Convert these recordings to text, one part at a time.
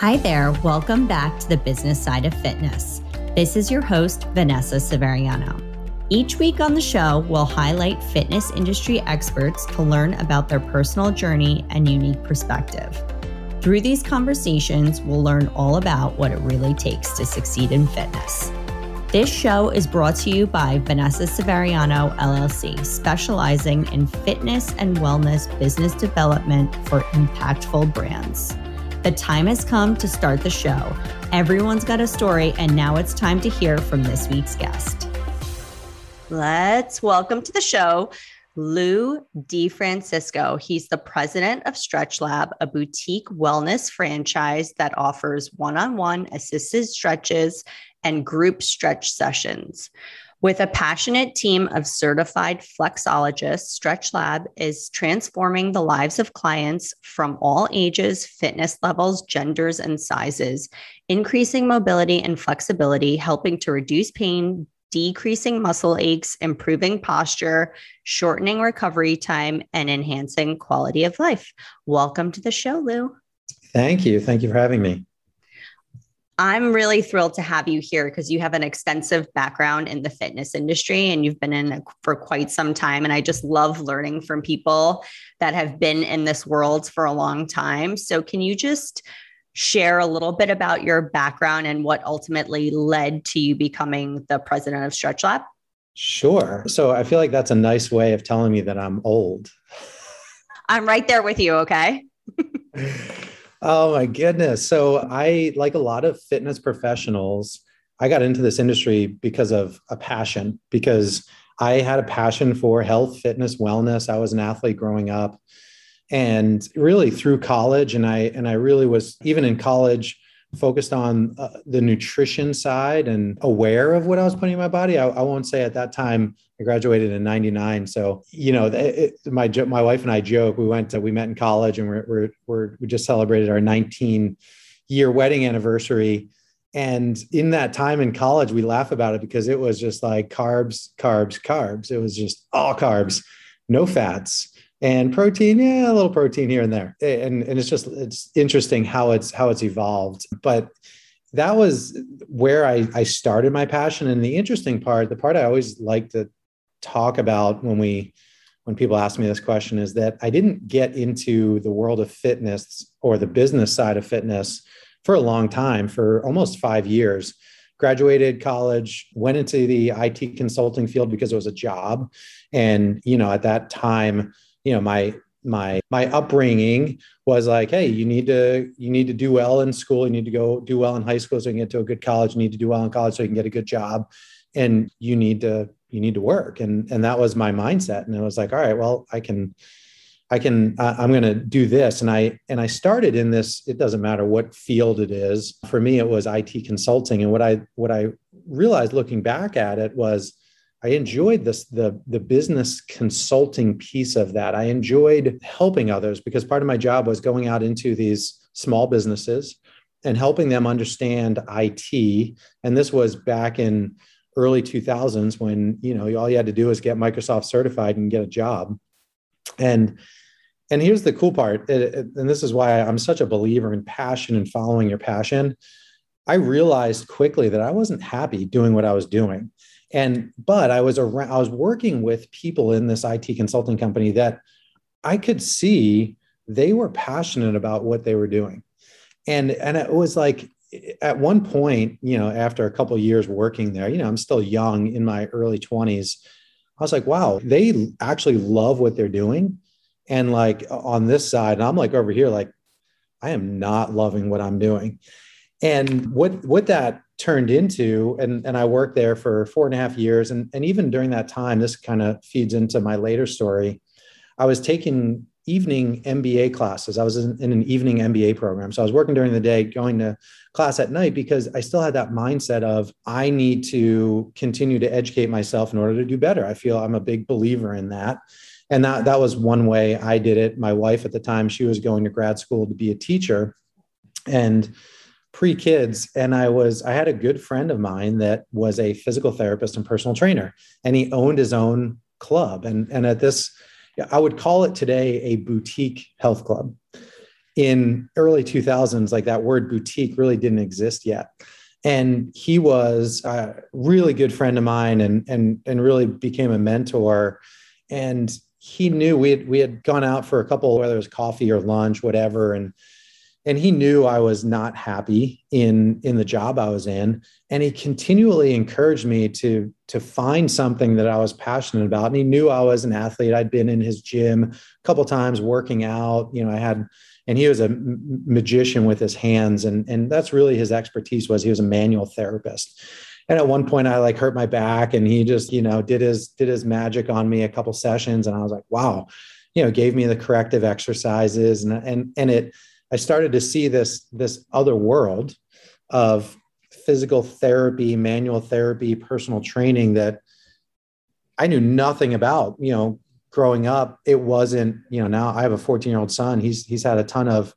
Hi there. Welcome back to the business side of fitness. This is your host, Vanessa Severiano. Each week on the show, we'll highlight fitness industry experts to learn about their personal journey and unique perspective. Through these conversations, we'll learn all about what it really takes to succeed in fitness. This show is brought to you by Vanessa Severiano LLC, specializing in fitness and wellness business development for impactful brands. The time has come to start the show. Everyone's got a story, and now it's time to hear from this week's guest. Let's welcome to the show Lou DeFrancisco. He's the president of Stretch Lab, a boutique wellness franchise that offers one on one assisted stretches and group stretch sessions. With a passionate team of certified flexologists, Stretch Lab is transforming the lives of clients from all ages, fitness levels, genders, and sizes, increasing mobility and flexibility, helping to reduce pain, decreasing muscle aches, improving posture, shortening recovery time, and enhancing quality of life. Welcome to the show, Lou. Thank you. Thank you for having me. I'm really thrilled to have you here because you have an extensive background in the fitness industry and you've been in it for quite some time. And I just love learning from people that have been in this world for a long time. So, can you just share a little bit about your background and what ultimately led to you becoming the president of Stretch Lab? Sure. So, I feel like that's a nice way of telling me that I'm old. I'm right there with you. Okay. Oh my goodness. So I like a lot of fitness professionals. I got into this industry because of a passion because I had a passion for health, fitness, wellness. I was an athlete growing up and really through college and I and I really was even in college focused on uh, the nutrition side and aware of what I was putting in my body. I, I won't say at that time I graduated in '99, so you know, it, my my wife and I joke. We went to, we met in college, and we're, we're, we're we just celebrated our 19 year wedding anniversary. And in that time in college, we laugh about it because it was just like carbs, carbs, carbs. It was just all carbs, no fats and protein yeah a little protein here and there and and it's just it's interesting how it's how it's evolved but that was where I, I started my passion and the interesting part the part i always like to talk about when we when people ask me this question is that i didn't get into the world of fitness or the business side of fitness for a long time for almost five years. Graduated college went into the it consulting field because it was a job. And you know at that time you know my my my upbringing was like hey you need to you need to do well in school. You need to go do well in high school so you can get to a good college. You need to do well in college so you can get a good job. And you need to you need to work. And and that was my mindset. And i was like all right well i can i can uh, i'm going to do this. And i and i started in this it doesn't matter what field it is. For me it was it consulting. And what i what i realized looking back at it was I enjoyed this the the business consulting piece of that. I enjoyed helping others because part of my job was going out into these small businesses and helping them understand IT. And this was back in early 2000s when you know all you had to do was get Microsoft certified and get a job. And and here's the cool part, it, it, and this is why I'm such a believer in passion and following your passion. I realized quickly that I wasn't happy doing what I was doing and but i was around i was working with people in this it consulting company that i could see they were passionate about what they were doing and and it was like at one point you know after a couple years working there you know i'm still young in my early 20s i was like wow they actually love what they're doing. And like on this side and i'm like over here like i am not loving what i'm doing. And what what that turned into and, and i worked there for four and a half years. And, and even during that time this kind of feeds into my later story. I was taking evening mba classes. I was in, in, an evening mba program. So i was working during the day going to class at night because i still had that mindset of i need to continue to educate myself in order to do better. I feel i'm a big believer in that. And that, that was one way i did it. My wife at the time she was going to grad school to be a teacher and pre kids and i was i had a good friend of mine that was a physical therapist and personal trainer and he owned his own club. And and at this i would call it today a boutique health club. In early 2000s like that word boutique really didn't exist yet. And he was a really good friend of mine and and and really became a mentor. And he knew we had we had gone out for a couple whether it was coffee or lunch whatever and and he knew I was not happy in in the job I was in. And he continually encouraged me to to find something that I was passionate about. And he knew I was an athlete. I'd been in his gym a couple times working out you know I had and he was a magician with his hands. And and that's really his expertise was he was a manual therapist. And at one point I like hurt my back and he just you know did his did his magic on me a couple sessions. And I was like wow you know gave me the corrective exercises and and and it I started to see this this other world of physical therapy, manual therapy, personal training that I knew nothing about. You know, growing up, it wasn't. You know, now I have a 14 year old son. He's he's had a ton of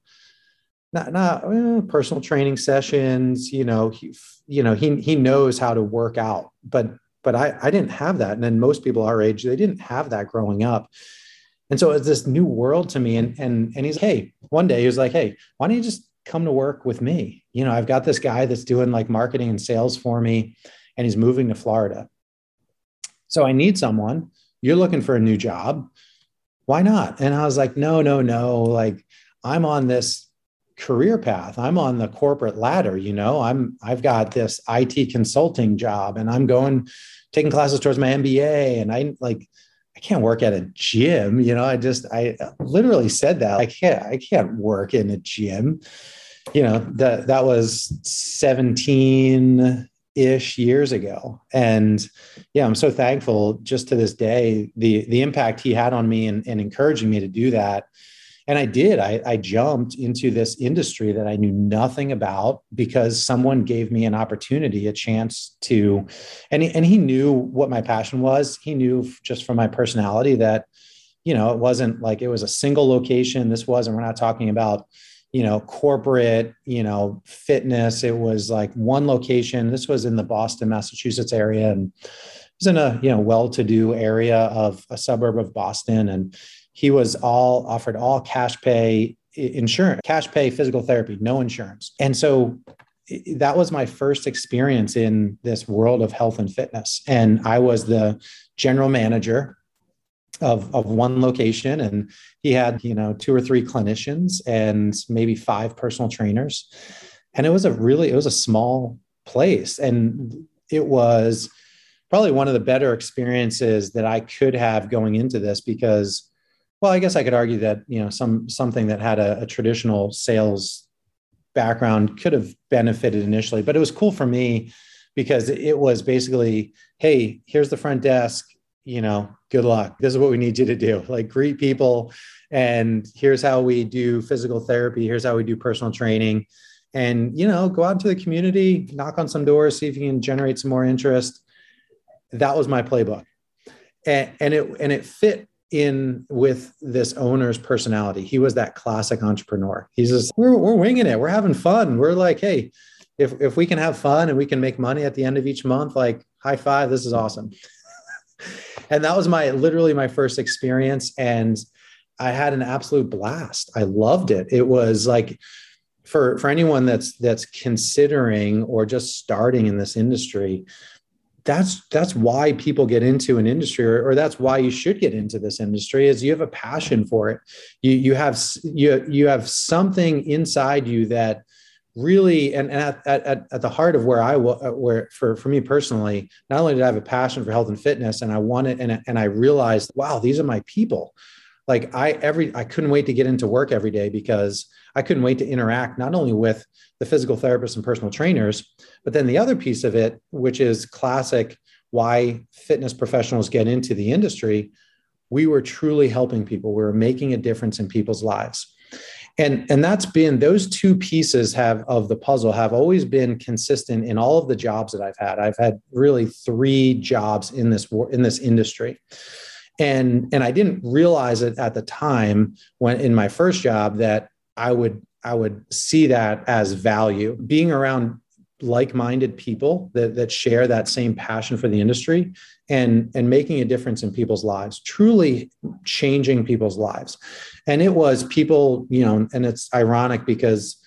not not eh, personal training sessions. You know, he you know he he knows how to work out, but but I I didn't have that. And then most people our age they didn't have that growing up. And so it's this new world to me. And and and he's hey, one day he was like, hey, why don't you just come to work with me? You know, I've got this guy that's doing like marketing and sales for me, and he's moving to Florida. So I need someone. You're looking for a new job. Why not? And I was like, no, no, no. Like I'm on this career path. I'm on the corporate ladder, you know. I'm I've got this IT consulting job and I'm going taking classes towards my MBA and I like I can't work at a gym. You know, I just, I literally said that I can't, I can't work in a gym. You know, that, that was 17 ish years ago. And yeah, I'm so thankful just to this day, the, the impact he had on me and, and encouraging me to do that and I did. I, I, jumped into this industry that I knew nothing about because someone gave me an opportunity, a chance to, and he, and he knew what my passion was. He knew just from my personality that, you know, it wasn't like it was a single location. This wasn't. We're not talking about, you know, corporate, you know, fitness. It was like one location. This was in the Boston, Massachusetts area, and it was in a you know well-to-do area of a suburb of Boston, and he was all offered all cash pay insurance, cash pay physical therapy, no insurance. And so that was my first experience in this world of health and fitness. And I was the general manager of, of one location and he had you know two or three clinicians and maybe five personal trainers and it was a really it was a small place and it was probably one of the better experiences that i could have going into this because well, I guess I could argue that you know some something that had a, a traditional sales background could have benefited initially, but it was cool for me because it was basically, hey, here's the front desk. You know, good luck. This is what we need you to do. Like greet people, and here's how we do physical therapy. Here's how we do personal training, and you know, go out into the community, knock on some doors, see if you can generate some more interest. That was my playbook, and, and it and it fit in with this owner's personality. He was that classic entrepreneur. He's just, we're, we're winging it. We're having fun. We're like, hey, if, if we can have fun and we can make money at the end of each month, like high five, this is awesome. and that was my literally my first experience. And I had an absolute blast. I loved it. It was like, for, for anyone that's that's considering or just starting in this industry that's that's why people get into an industry or, or, that's why you should get into this industry is you have a passion for it. You you have you you have something inside you that really and, and at, at, at the heart of where i uh, where for for me personally not only did i have a passion for health and fitness and i wanted and, and i realized wow these are my people like i every i couldn't wait to get into work every day because i couldn't wait to interact not only with the physical therapists and personal trainers but then the other piece of it which is classic why fitness professionals get into the industry we were truly helping people. We were making a difference in people's lives. And and that's been those two pieces have of the puzzle have always been consistent in all of the jobs that i've had. I've had really three jobs in this in this industry and and i didn't realize it at the time when in my first job that i would i would see that as value. Being around like-minded people that, that share that same passion for the industry and and making a difference in people's lives truly changing people's lives. And it was people you know and it's ironic because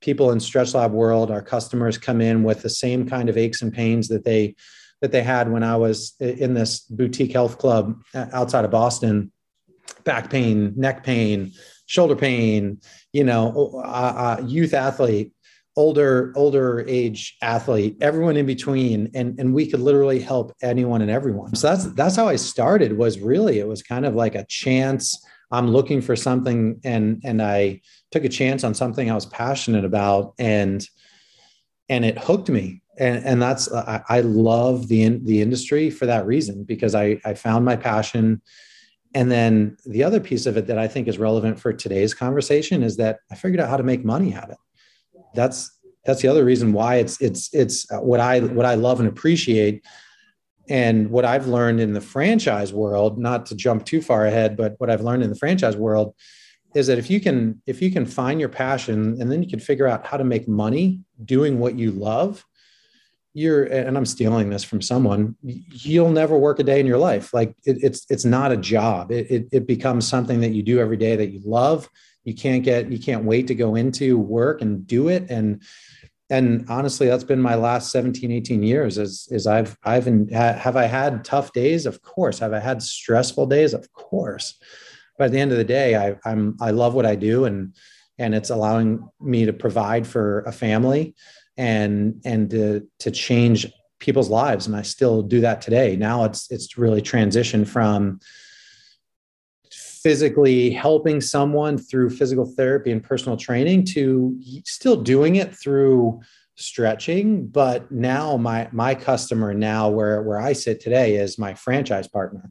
people in stretch lab world our customers come in with the same kind of aches and pains that they that they had when i was in this boutique health club outside of boston. Back pain neck pain shoulder pain you know uh, uh, youth athlete older older age athlete everyone in between. And and we could literally help anyone and everyone. So that's that's how i started was really it was kind of like a chance. I'm looking for something and and i took a chance on something i was passionate about and and it hooked me and and that's i, I love the in, the industry for that reason because i i found my passion. And then the other piece of it that i think is relevant for today's conversation is that i figured out how to make money at it. That's that's the other reason why it's it's it's uh, what I what I love and appreciate. And what I've learned in the franchise world not to jump too far ahead but what I've learned in the franchise world is that if you can if you can find your passion and then you can figure out how to make money doing what you love you're and i'm stealing this from someone you'll never work a day in your life. Like it, it's it's not a job. It, it, it becomes something that you do every day that you love. You can't get you can't wait to go into work and do it. And and honestly that's been my last 17 18 years is is i've i've in, have i had tough days? Of course. Have i had stressful days? Of course. But at the end of the day i i'm i love what i do and and it's allowing me to provide for a family and and to to change people's lives. And i still do that today. Now it's it's really transitioned from physically helping someone through physical therapy and personal training to still doing it through stretching. But now my my customer now where where i sit today is my franchise partner.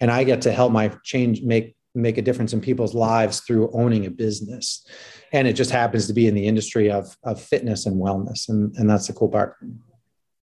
And i get to help my change make make a difference in people's lives through owning a business and it just happens to be in the industry of of fitness and wellness and and that's the cool part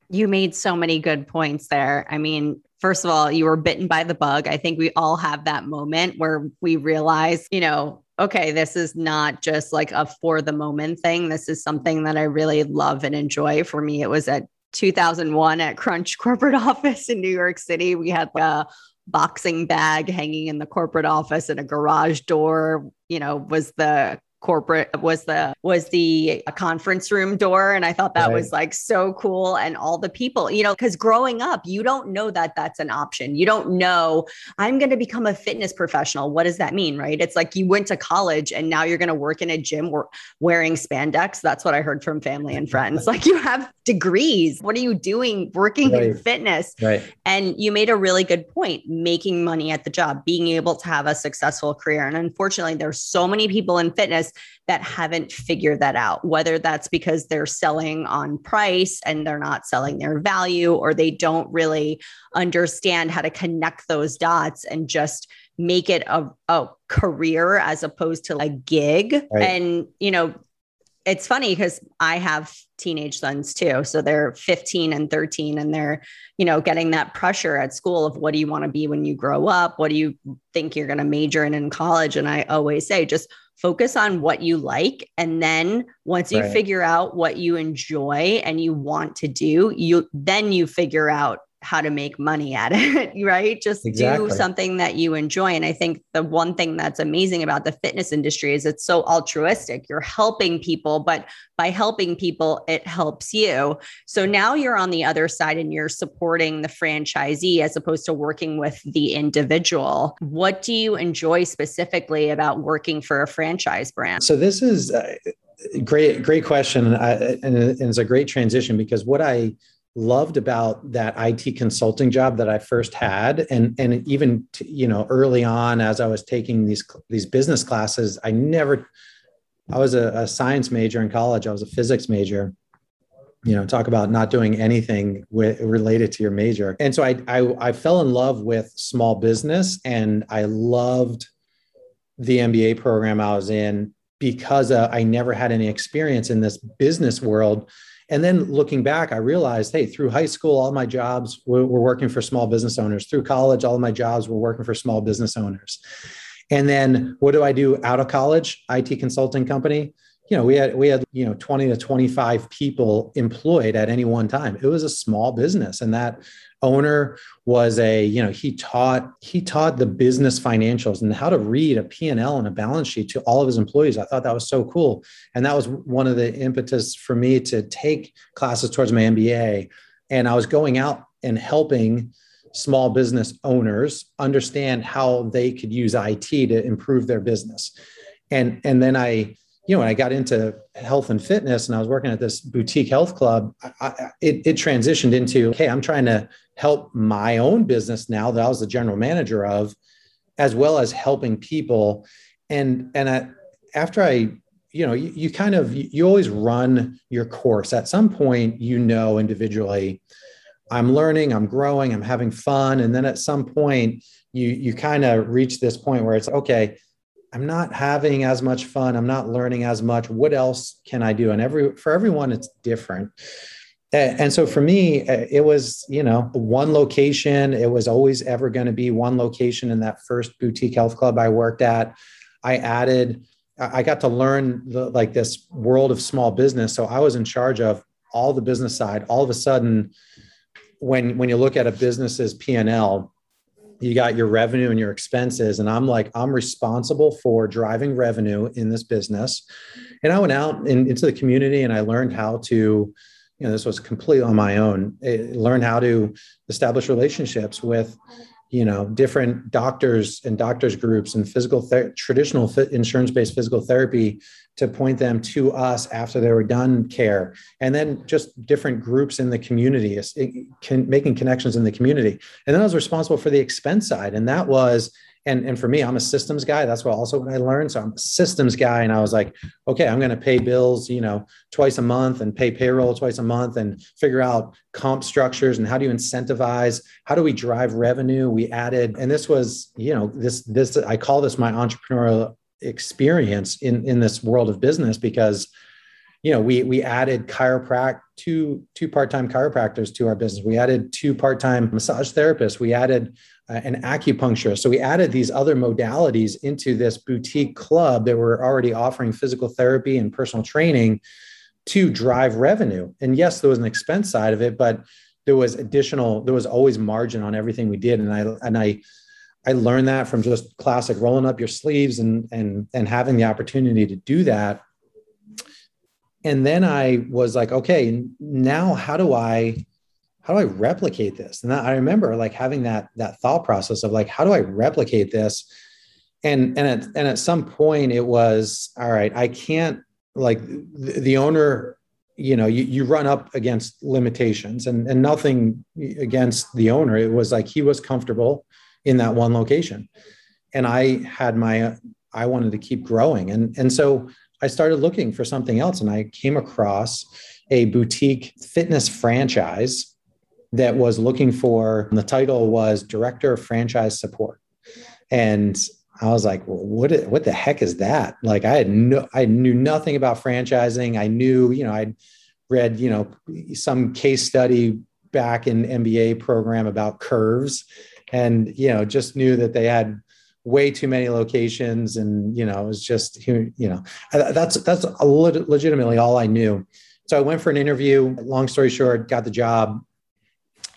you made so many good points there i mean first of all, you were bitten by the bug. I think we all have that moment where we realize, you know, okay, this is not just like a for the moment thing. This is something that I really love and enjoy. For me, it was at 2001 at Crunch corporate office in New York City. We had a boxing bag hanging in the corporate office and a garage door, you know, was the corporate was the was the uh, conference room door. And i thought that right. was like so cool. And all the people you know because growing up you don't know that that's an option. You don't know i'm going to become a fitness professional. What does that mean right? It's like you went to college and now you're going to work in a gym wearing spandex. That's what i heard from family and friends. Like you have degrees. What are you doing? Working right. in fitness. Right. And you made a really good point making money at the job being able to have a successful career. And unfortunately there's so many people in fitness that haven't figured that out, whether that's because they're selling on price and they're not selling their value, or they don't really understand how to connect those dots and just make it a, a career as opposed to a gig. Right. And, you know, it's funny because I have teenage sons too. So they're 15 and 13 and they're, you know, getting that pressure at school of what do you want to be when you grow up? What do you think you're going to major in in college? And I always say, just focus on what you like and then once you right. figure out what you enjoy and you want to do you then you figure out how to make money at it, right? Just exactly. do something that you enjoy. And I think the one thing that's amazing about the fitness industry is it's so altruistic. You're helping people, but by helping people, it helps you. So now you're on the other side and you're supporting the franchisee as opposed to working with the individual. What do you enjoy specifically about working for a franchise brand? So this is. Uh, great great question I, and it's a great transition because what i loved about that IT consulting job that I first had. And and even you know early on as I was taking these these business classes I never I was a, a science major in college. I was a physics major. You know talk about not doing anything with, related to your major. And so I, I I fell in love with small business and I loved the MBA program I was in because uh, I never had any experience in this business world and then looking back, I realized, hey, through high school, all my jobs were, were working for small business owners. Through college, all my jobs were working for small business owners. And then what do I do out of college? IT consulting company. You know, we had we had you know 20 to 25 people employed at any one time. It was a small business, and that owner was a you know he taught he taught the business financials and how to read a p&l and a balance sheet to all of his employees. I thought that was so cool. And that was one of the impetus for me to take classes towards my mba and i was going out and helping small business owners understand how they could use it to improve their business. And and then i you know, when I got into health and fitness and I was working at this boutique health club, I, it, it transitioned into, hey, I'm trying to help my own business now that I was the general manager of, as well as helping people. And, and I, after I, you know, you, you kind of, you always run your course. At some point, you know, individually, I'm learning, I'm growing, I'm having fun. And then at some point, you, you kind of reach this point where it's, okay, I'm not having as much fun. I'm not learning as much. What else can I do? And every for everyone, it's different. And so for me, uh, it was, you know, one location. It was always ever going to be one location in that first boutique health club I worked at. I added, I got to learn the, like this world of small business. So I was in charge of all the business side. All of a sudden, when when you look at a business's P and L, you got your revenue and your expenses and i'm like i'm responsible for driving revenue in this business. And i went out in, into the community and i learned how to you know this was completely on my own I learned how to establish relationships with you know different doctors and doctors groups and physical ther- traditional insurance based physical therapy to point them to us after they were done care. And then just different groups in the community can, making connections in the community. And then i was responsible for the expense side. And that was and and for me i'm a systems guy. That's what also what i learned. So i'm a systems guy. And i was like okay i'm going to pay bills you know twice a month and pay payroll twice a month and figure out comp structures and how do you incentivize? How do we drive revenue? We added and this was you know this this i call this my entrepreneurial experience in in this world of business because you know we we added chiropract two two part-time chiropractors to our business. We added two part-time massage therapists. We added uh, an acupuncturist. So we added these other modalities into this boutique club that were already offering physical therapy and personal training to drive revenue. And yes there was an expense side of it but there was additional there was always margin on everything we did. And i and i I learned that from just classic rolling up your sleeves and and and having the opportunity to do that. And then I was like, okay, now how do I how do I replicate this? And I remember like having that that thought process of like, how do I replicate this? And and at, and at some point it was all right. I can't like the, owner you know you, you run up against limitations and and nothing against the owner it was like he was comfortable in that one location. And I had my, I wanted to keep growing. And, and so I started looking for something else and I came across a boutique fitness franchise that was looking for the title was director of franchise support. And I was like, well, what, what the heck is that? Like I had no, I knew nothing about franchising. I knew, you know, I'd read, you know, some case study back in MBA program about curves and you know just knew that they had way too many locations and you know it was just you know that's that's legitimately all i knew. So i went for an interview. Long story short got the job.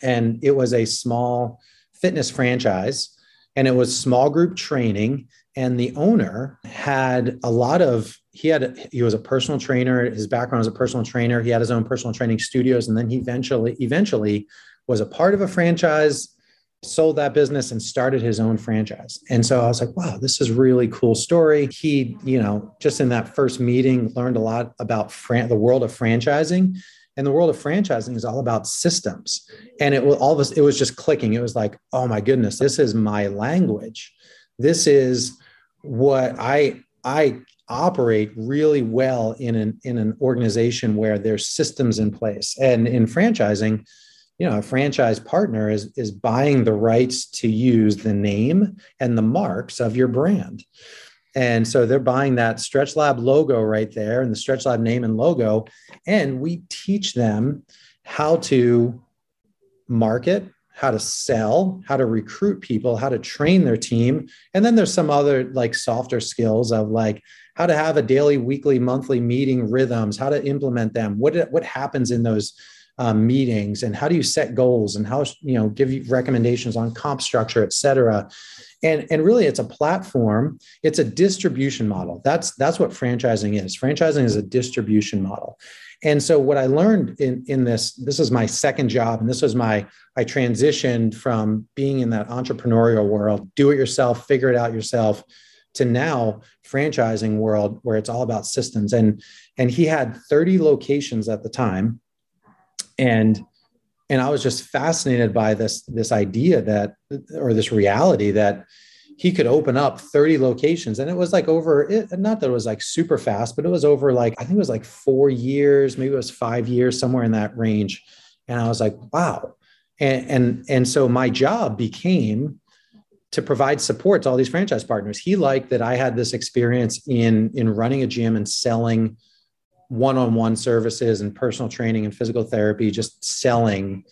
And it was a small fitness franchise and it was small group training and the owner had a lot of he had he was a personal trainer. His background was a personal trainer. He had his own personal training studios and then he eventually eventually was a part of a franchise sold that business and started his own franchise. And so I was like, wow, this is really cool story. He, you know, just in that first meeting learned a lot about fran- the world of franchising. And the world of franchising is all about systems. And it was all this, it was just clicking. It was like, oh my goodness, this is my language. This is what I I operate really well in an in an organization where there's systems in place. And in franchising, you know a franchise partner is is buying the rights to use the name and the marks of your brand. And so they're buying that stretch lab logo right there and the stretch lab name and logo. And we teach them how to market how to sell how to recruit people how to train their team. And then there's some other like softer skills of like how to have a daily, weekly, monthly meeting rhythms, how to implement them, what what happens in those um, meetings, and how do you set goals, and how you know give you recommendations on comp structure, et cetera. And, and really it's a platform. It's a distribution model. That's that's what franchising is. Franchising is a distribution model. And so what i learned in in this this is my second job and this was my i transitioned from being in that entrepreneurial world do it yourself figure it out yourself to now franchising world where it's all about systems. And and he had 30 locations at the time and and i was just fascinated by this this idea that or this reality that he could open up 30 locations. And it was like over it, not that it was like super fast but it was over like i think it was like four years maybe it was five years somewhere in that range. And i was like wow. And and, and so my job became to provide support to all these franchise partners. He liked that I had this experience in in running a gym and selling one-on-one services and personal training and physical therapy, just selling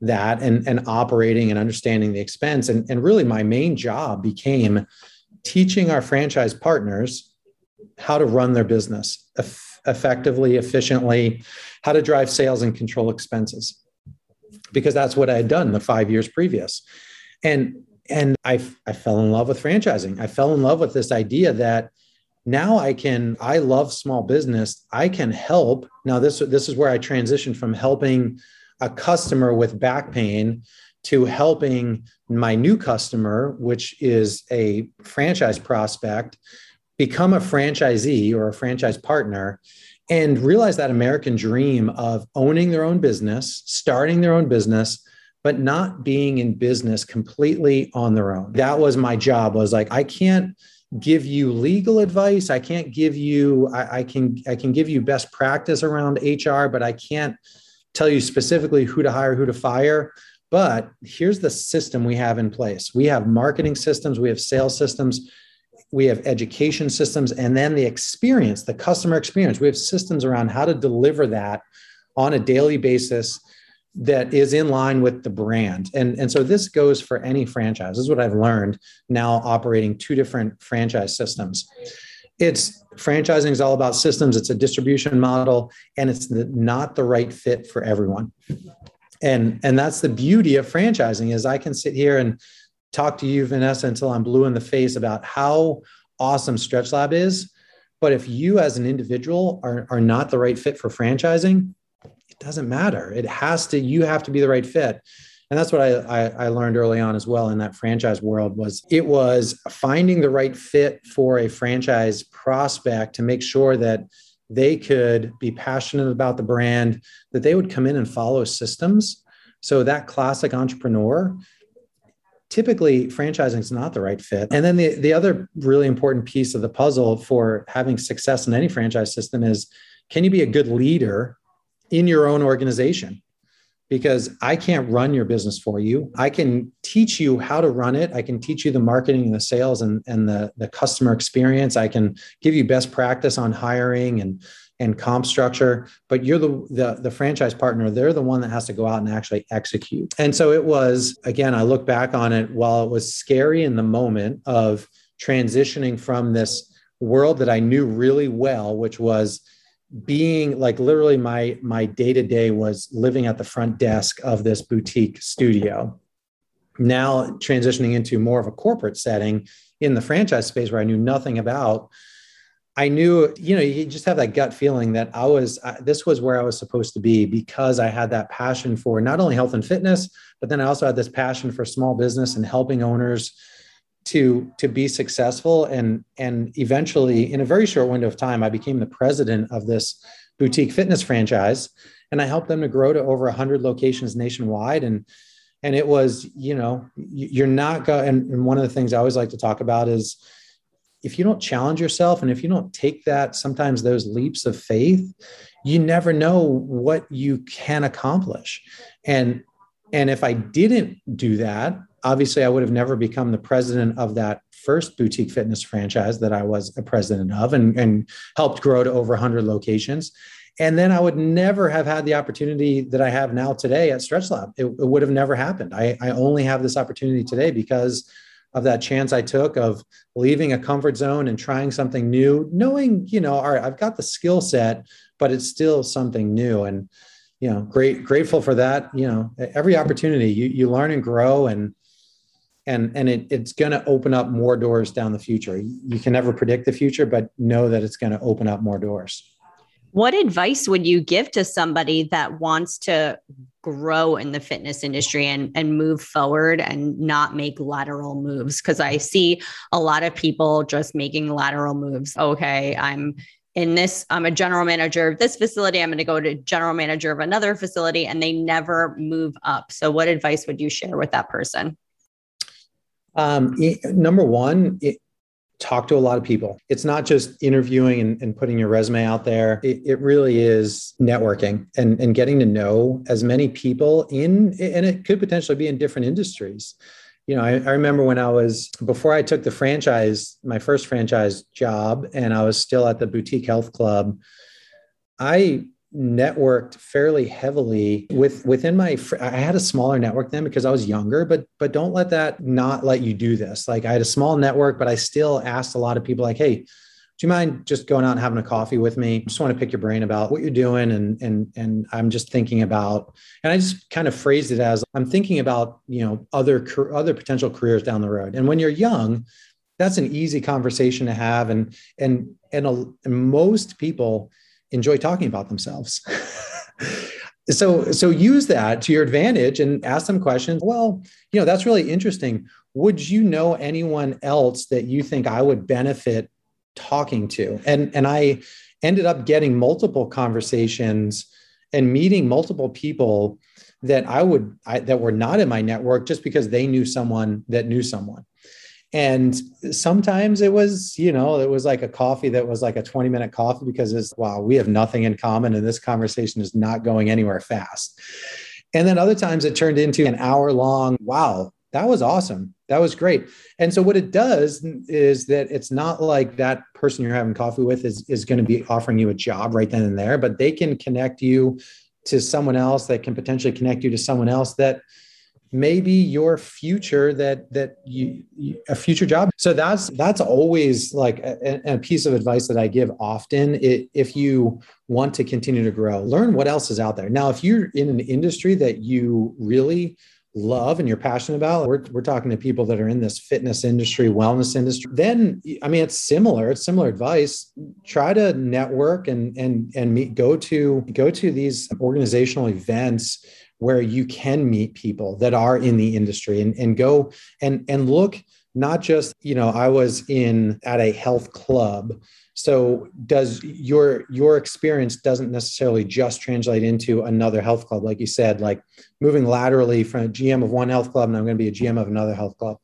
that and, and operating and understanding the expense. And, and really my main job became teaching our franchise partners how to run their business eff- effectively, efficiently, how to drive sales and control expenses. Because that's what I had done the five years previous. And and I, I fell in love with franchising. I fell in love with this idea that now I can, I love small business. I can help. Now, this, this is where I transitioned from helping a customer with back pain to helping my new customer, which is a franchise prospect, become a franchisee or a franchise partner and realize that American dream of owning their own business, starting their own business, but not being in business completely on their own. That was my job. Was like I can't give you legal advice. I can't give you. I, I can I can give you best practice around HR, but I can't tell you specifically who to hire, who to fire. But here's the system we have in place. We have marketing systems. We have sales systems. We have education systems, and then the experience, the customer experience. We have systems around how to deliver that on a daily basis that is in line with the brand. And, and so this goes for any franchise. This is what I've learned now operating two different franchise systems. It's franchising is all about systems, it's a distribution model, and it's the, not the right fit for everyone. And, and that's the beauty of franchising is I can sit here and talk to you, Vanessa, until I'm blue in the face about how awesome Stretch Lab is. But if you as an individual are, are not the right fit for franchising, doesn't matter. It has to, you have to be the right fit. And that's what I, I, I, learned early on as well in that franchise world was it was finding the right fit for a franchise prospect to make sure that they could be passionate about the brand, that they would come in and follow systems. So that classic entrepreneur, typically franchising is not the right fit. And then the, the other really important piece of the puzzle for having success in any franchise system is can you be a good leader in your own organization because I can't run your business for you. I can teach you how to run it. I can teach you the marketing and the sales and, and the, the customer experience. I can give you best practice on hiring and, and comp structure, but you're the, the, the franchise partner. They're the one that has to go out and actually execute. And so it was, again, I look back on it while it was scary in the moment of transitioning from this world that I knew really well, which was being like literally my my day to day was living at the front desk of this boutique studio. Now transitioning into more of a corporate setting in the franchise space where i knew nothing about i knew you know you just have that gut feeling that i was this was where i was supposed to be because i had that passion for not only health and fitness but then i also had this passion for small business and helping owners to to be successful. And and eventually in a very short window of time i became the president of this boutique fitness franchise. And i helped them to grow to over 100 locations nationwide. And and it was you know you're not going and, and one of the things i always like to talk about is if you don't challenge yourself and if you don't take that sometimes those leaps of faith you never know what you can accomplish. And and if i didn't do that obviously I would have never become the president of that first boutique fitness franchise that I was a president of and, and helped grow to over 100 locations. And then I would never have had the opportunity that I have now today at Stretch Lab. It, it would have never happened. I, I only have this opportunity today because of that chance I took of leaving a comfort zone and trying something new, knowing, you know, all right, I've got the skill set, but it's still something new. And, you know, great, grateful for that. You know, every opportunity you, you learn and grow and, and, and it, it's going to open up more doors down the future. You can never predict the future, but know that it's going to open up more doors. What advice would you give to somebody that wants to grow in the fitness industry and, and move forward and not make lateral moves? Because I see a lot of people just making lateral moves. Okay, I'm in this, I'm a general manager of this facility. I'm going to go to general manager of another facility, and they never move up. So, what advice would you share with that person? Um, number one, it, talk to a lot of people. It's not just interviewing and, and putting your resume out there. It, it, really is networking and, and getting to know as many people in, and it could potentially be in different industries. You know, I, I remember when I was, before I took the franchise, my first franchise job, and I was still at the boutique health club, I networked fairly heavily with within my i had a smaller network then because i was younger but but don't let that not let you do this. Like i had a small network but i still asked a lot of people like hey do you mind just going out and having a coffee with me? Just want to pick your brain about what you're doing and and and i'm just thinking about and i just kind of phrased it as i'm thinking about you know other other potential careers down the road. And when you're young that's an easy conversation to have and and and, a, and most people enjoy talking about themselves. so so use that to your advantage and ask them questions. Well, you know, that's really interesting. Would you know anyone else that you think I would benefit talking to? And and I ended up getting multiple conversations and meeting multiple people that I would I, that were not in my network just because they knew someone that knew someone and sometimes it was you know it was like a coffee that was like a 20 minute coffee because it's wow we have nothing in common and this conversation is not going anywhere fast. And then other times it turned into an hour long wow that was awesome. That was great. And so what it does is that it's not like that person you're having coffee with is, is going to be offering you a job right then and there but they can connect you to someone else that can potentially connect you to someone else that maybe your future that that you, you, a future job. So that's that's always like a, a piece of advice that i give often. It, if you want to continue to grow learn what else is out there. Now if you're in an industry that you really love and you're passionate about we're, we're talking to people that are in this fitness industry wellness industry then i mean it's similar it's similar advice. Try to network and and and meet go to go to these organizational events where you can meet people that are in the industry and, and go and and look not just you know i was in at a health club. So does your your experience doesn't necessarily just translate into another health club. Like you said like moving laterally from a gm of one health club and i'm going to be a gm of another health club.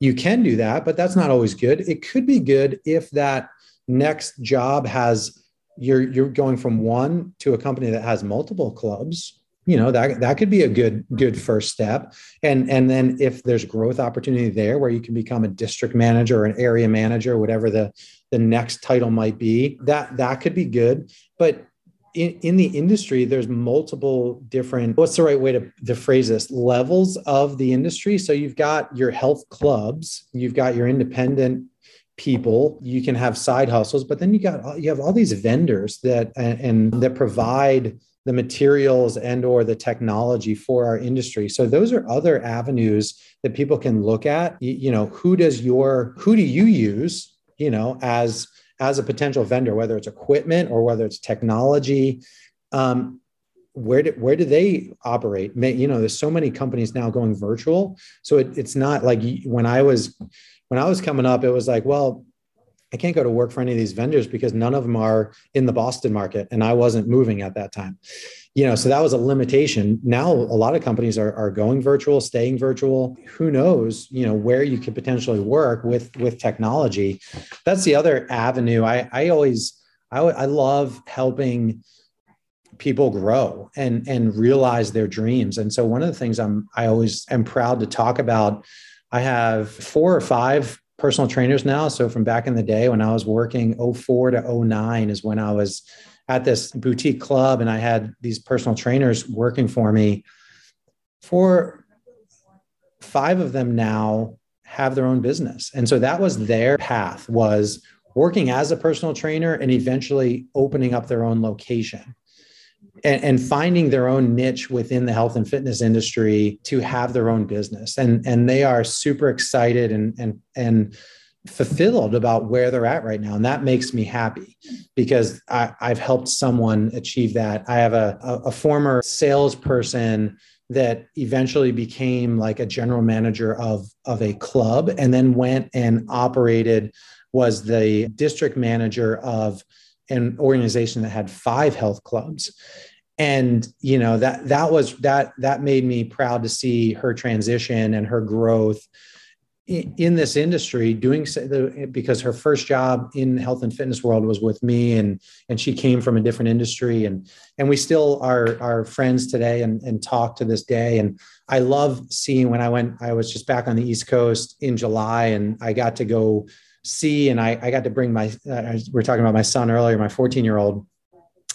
You can do that but that's not always good. It could be good if that next job has you're you're going from one to a company that has multiple clubs you know that that could be a good good first step. And and then if there's growth opportunity there where you can become a district manager or an area manager whatever the the next title might be that that could be good. But in, in the industry there's multiple different what's the right way to, to phrase this? Levels of the industry. So you've got your health clubs you've got your independent people you can have side hustles but then you got you have all these vendors that and, and that provide the materials and or the technology for our industry. So those are other avenues that people can look at. You, know who does your who do you use you know as as a potential vendor whether it's equipment or whether it's technology? Um, where do, where do they operate? You know there's so many companies now going virtual. So it, it's not like when i was when i was coming up it was like well I can't go to work for any of these vendors because none of them are in the Boston market and I wasn't moving at that time. You know, so that was a limitation. Now a lot of companies are, are going virtual, staying virtual. Who knows, you know, where you could potentially work with with technology. That's the other avenue. I I always I, I love helping people grow and and realize their dreams. And so one of the things I'm I always am proud to talk about I have four or five personal trainers now. So from back in the day when I was working 04 to 09 is when I was at this boutique club and I had these personal trainers working for me. For five of them now have their own business. And so that was their path was working as a personal trainer and eventually opening up their own location and, and, finding their own niche within the health and fitness industry to have their own business. And, and they are super excited and, and, and fulfilled about where they're at right now. And that makes me happy because I, have helped someone achieve that. I have a, a, a former salesperson that eventually became like a general manager of, of a club and then went and operated was the district manager of an organization that had five health clubs and you know that that was that that made me proud to see her transition and her growth in this industry doing so because her first job in health and fitness world was with me and and she came from a different industry. And and we still are are friends today and and talk to this day. And i love seeing when i went i was just back on the east coast in july and i got to go see and i i got to bring my uh, we are talking about my son earlier my 14 year old.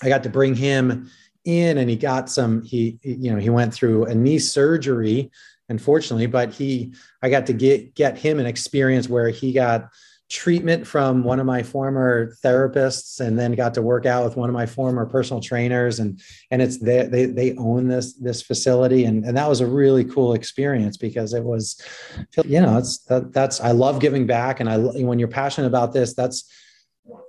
I got to bring him in and he got some he you know he went through a knee surgery unfortunately but he i got to get get him an experience where he got treatment from one of my former therapists and then got to work out with one of my former personal trainers. And and it's they they, they own this this facility. And and that was a really cool experience because it was you know it's that, that's i love giving back. And i when you're passionate about this that's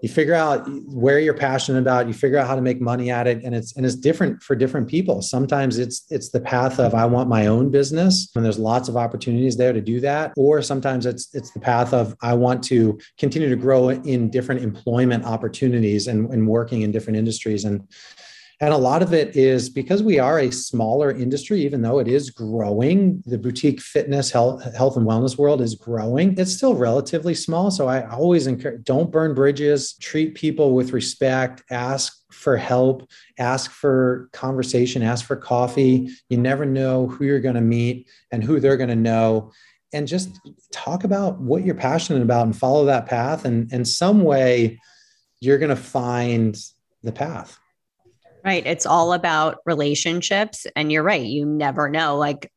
you figure out where you're passionate about you figure out how to make money at it and it's and it's different for different people. Sometimes it's it's the path of i want my own business and there's lots of opportunities there to do that. Or sometimes it's it's the path of i want to continue to grow in different employment opportunities and, and working in different industries and and a lot of it is because we are a smaller industry, even though it is growing, the boutique fitness, health, health and wellness world is growing. It's still relatively small. So I always encourage don't burn bridges, treat people with respect, ask for help, ask for conversation, ask for coffee. You never know who you're going to meet and who they're going to know. And just talk about what you're passionate about and follow that path. And in some way, you're going to find the path. Right. It's all about relationships. And you're right. You never know. Like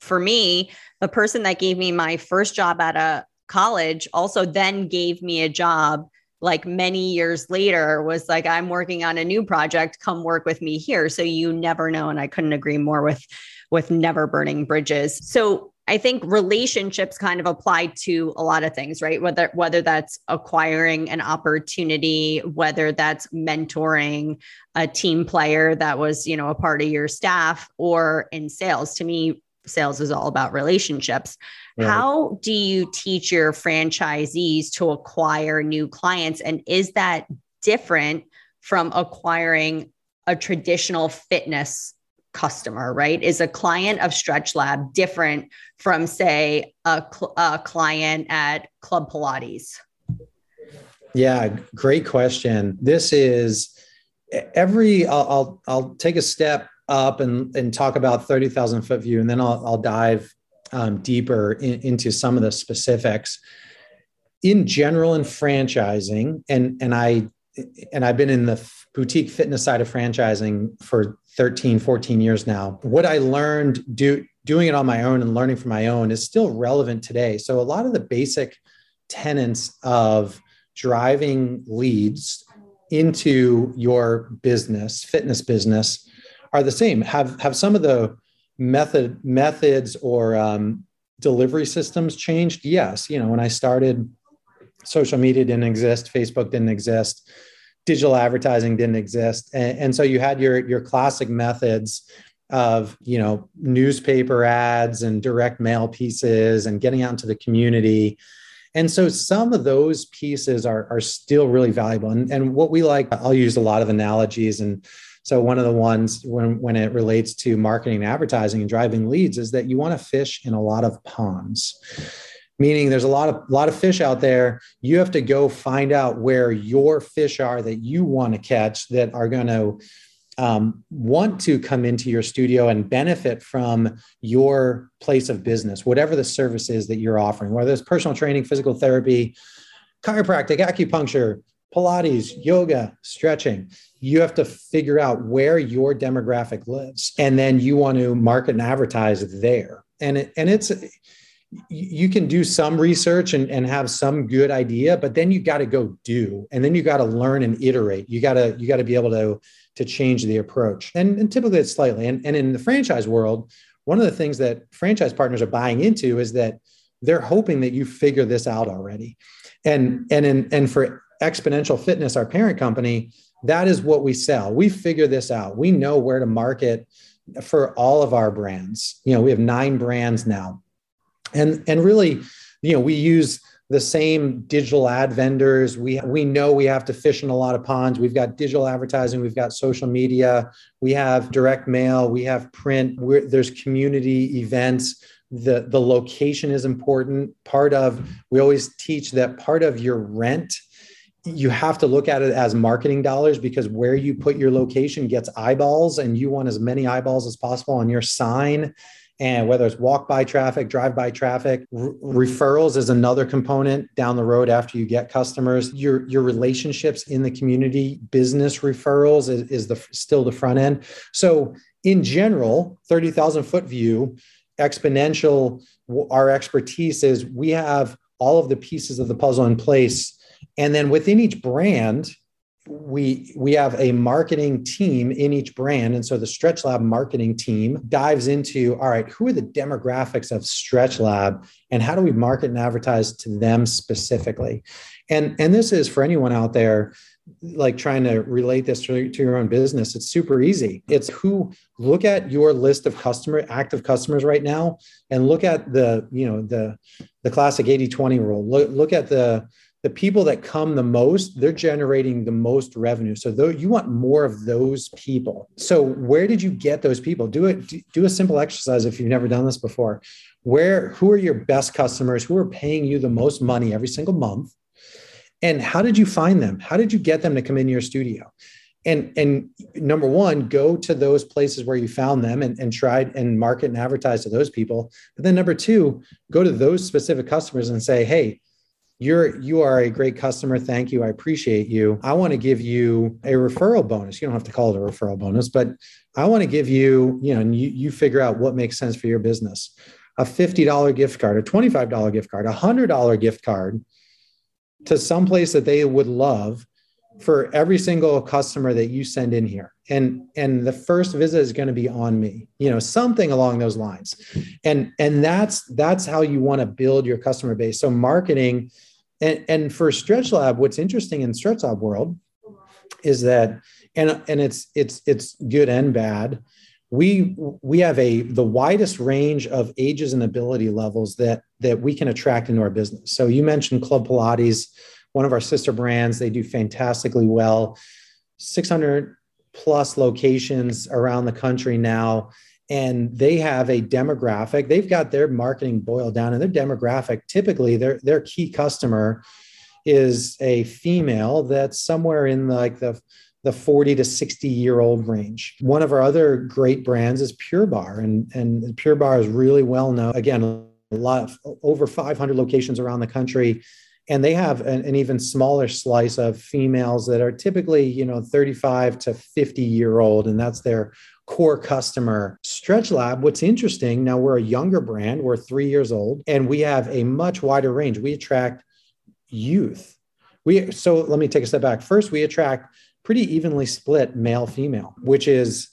for me, the person that gave me my first job at a college also then gave me a job like many years later was like i'm working on a new project come work with me here so you never know and i couldn't agree more with with never burning bridges so I think relationships kind of apply to a lot of things, right? Whether whether that's acquiring an opportunity, whether that's mentoring a team player that was, you know, a part of your staff or in sales. To me, sales is all about relationships. Right. How do you teach your franchisees to acquire new clients and is that different from acquiring a traditional fitness customer, right? Is a client of Stretch Lab different from, say, a, cl- a client at Club Pilates? Yeah, great question. This is every. I'll I'll, I'll take a step up and and talk about thirty thousand foot view, and then I'll I'll dive um, deeper in, into some of the specifics. In general, in franchising, and and I and I've been in the boutique fitness side of franchising for 13, 14 years now. What I learned do, doing it on my own and learning from my own is still relevant today. So a lot of the basic tenets of driving leads into your business, fitness business, are the same. Have have some of the method methods or um, delivery systems changed? Yes. You know, when I started, social media didn't exist, Facebook didn't exist digital advertising didn't exist. And, and, so you had your your classic methods of you know newspaper ads and direct mail pieces and getting out into the community. And so some of those pieces are, are still really valuable. And, and what we like i'll use a lot of analogies. And so one of the ones when, when it relates to marketing and advertising and driving leads is that you want to fish in a lot of ponds meaning there's a lot of lot of fish out there. You have to go find out where your fish are that you want to catch that are going to um, want to come into your studio and benefit from your place of business whatever the service is that you're offering whether it's personal training physical therapy chiropractic acupuncture pilates yoga stretching. You have to figure out where your demographic lives and then you want to market and advertise there. And it, and it's you can do some research and, and have some good idea but then you got to go do and then you got to learn and iterate. You got to you got to be able to to change the approach. And, and typically it's slightly and, and in the franchise world one of the things that franchise partners are buying into is that they're hoping that you figure this out already. And and in, and for Xponential fitness our parent company that is what we sell. We figure this out. We know where to market for all of our brands. You know we have nine brands now and and really you know we use the same digital ad vendors. We we know we have to fish in a lot of ponds. We've got digital advertising. We've got social media. We have direct mail. We have print. We're, there's community events. The the location is important. Part of we always teach that part of your rent you have to look at it as marketing dollars because where you put your location gets eyeballs and you want as many eyeballs as possible on your sign and whether it's walk by traffic, drive by traffic, r- referrals is another component down the road after you get customers. Your your relationships in the community, business referrals is, is the still the front end. So in general, 30,000 foot view, Xponential, our expertise is we have all of the pieces of the puzzle in place. And then within each brand, we we have a marketing team in each brand. And so the stretch lab marketing team dives into all right who are the demographics of stretch lab and how do we market and advertise to them specifically? And and this is for anyone out there like trying to relate this to, to your own business. It's super easy. It's who look at your list of customer active customers right now and look at the you know the the classic 80 20 rule. Look, look at the the people that come the most they're generating the most revenue. So though you want more of those people. So where did you get those people? Do it do a simple exercise if you've never done this before. Where who are your best customers? Who are paying you the most money every single month? And how did you find them? How did you get them to come into your studio? And and number one go to those places where you found them and, and tried and market and advertise to those people. But then number two go to those specific customers and say hey you're you are a great customer. Thank you. I appreciate you. I want to give you a referral bonus. You don't have to call it a referral bonus but i want to give you you know and you, you figure out what makes sense for your business. A $50 gift card a $25 gift card a $100 gift card to some place that they would love for every single customer that you send in here. And and the first visit is going to be on me you know something along those lines. And and that's that's how you want to build your customer base. So marketing and, and for Stretch Lab, what's interesting in Stretch Lab world is that, and, and it's, it's, it's good and bad. We, we have a, the widest range of ages and ability levels that, that we can attract into our business. So you mentioned Club Pilates, one of our sister brands, they do fantastically well. 600 plus locations around the country now and they have a demographic they've got their marketing boiled down and their demographic typically their their key customer is a female that's somewhere in like the the 40 to 60 year old range. One of our other great brands is Pure Barre, and, and Pure Barre is really well known. Again, a lot of, over 500 locations around the country. And they have an, an even smaller slice of females that are typically, you know, 35 to 50 year old, and that's their core customer. Stretch Lab, what's interesting, now we're a younger brand, we're three years old, and we have a much wider range. We attract youth. We so let me take a step back. First, we attract pretty evenly split male female, which is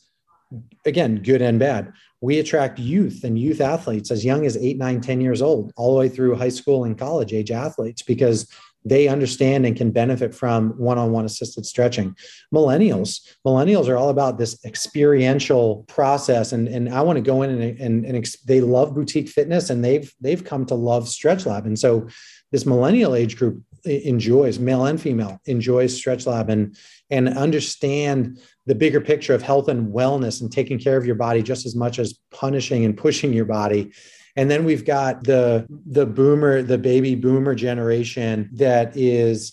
again good and bad. We attract youth and youth athletes as young as eight, nine, 10 years old, all the way through high school and college age athletes, because they understand and can benefit from one-on-one assisted stretching. Millennials millennials are all about this experiential process. And, and i want to go in and, and, and ex- they love boutique fitness and they've they've come to love stretch lab. And so this millennial age group enjoys male and female enjoys stretch lab and and understand the bigger picture of health and wellness and taking care of your body just as much as punishing and pushing your body and then we've got the the boomer, the baby boomer generation that is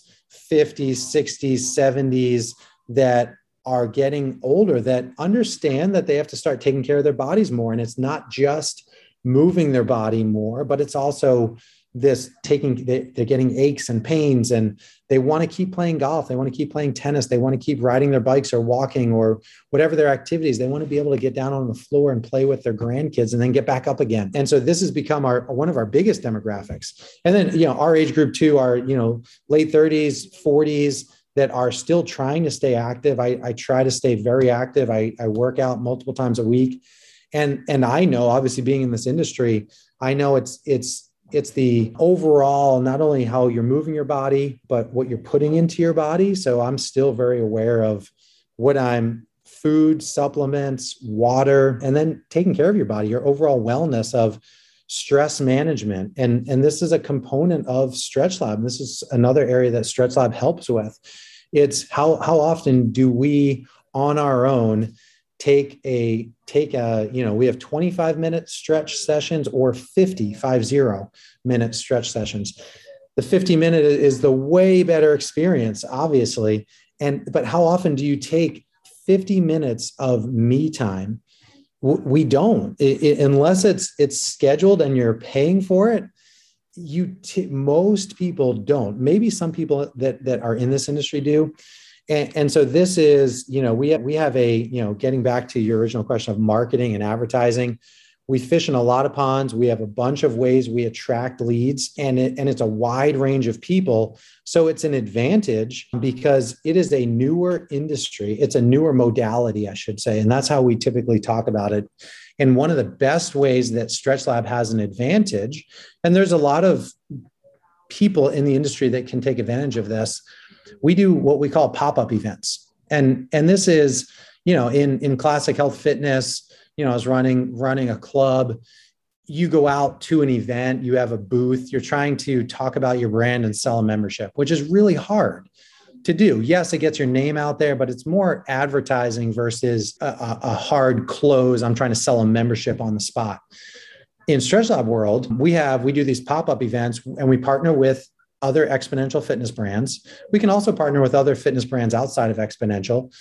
50s, 60s, 70s that are getting older that understand that they have to start taking care of their bodies more. And it's not just moving their body more, but it's also this taking they, are getting aches and pains and they want to keep playing golf they want to keep playing tennis they want to keep riding their bikes or walking or whatever their activities they want to be able to get down on the floor and play with their grandkids and then get back up again. And so this has become our one of our biggest demographics. And then you know our age group too are you know late 30s 40s that are still trying to stay active. I, I try to stay very active. I, I work out multiple times a week. And and i know obviously being in this industry i know it's it's it's the overall not only how you're moving your body but what you're putting into your body. So i'm still very aware of what i'm food supplements water and then taking care of your body your overall wellness of stress management. And and this is a component of stretch lab. This is another area that stretch lab helps with. It's how how often do we on our own take a take a you know we have 25 minute stretch sessions or 50 50 minute stretch sessions. The 50 minute is the way better experience obviously. And but how often do you take 50 minutes of me time? We don't. It, it, unless it's it's scheduled and you're paying for it you t- most people don't. Maybe some people that that are in this industry do and, and, so this is, you know, we have, we have a, you know, getting back to your original question of marketing and advertising. We fish in a lot of ponds. We have a bunch of ways we attract leads, and it, and it's a wide range of people. So it's an advantage because it is a newer industry. It's a newer modality, I should say, and that's how we typically talk about it. And one of the best ways that Stretch Lab has an advantage, and there's a lot of people in the industry that can take advantage of this we do what we call pop-up events. And and this is you know in in classic health fitness you know i was running running a club. You go out to an event you have a booth you're trying to talk about your brand and sell a membership which is really hard to do. Yes it gets your name out there but it's more advertising versus a, a hard close. I'm trying to sell a membership on the spot. In stretch lab world we have we do these pop-up events and we partner with other Xponential fitness brands. We can also partner with other fitness brands outside of Xponential.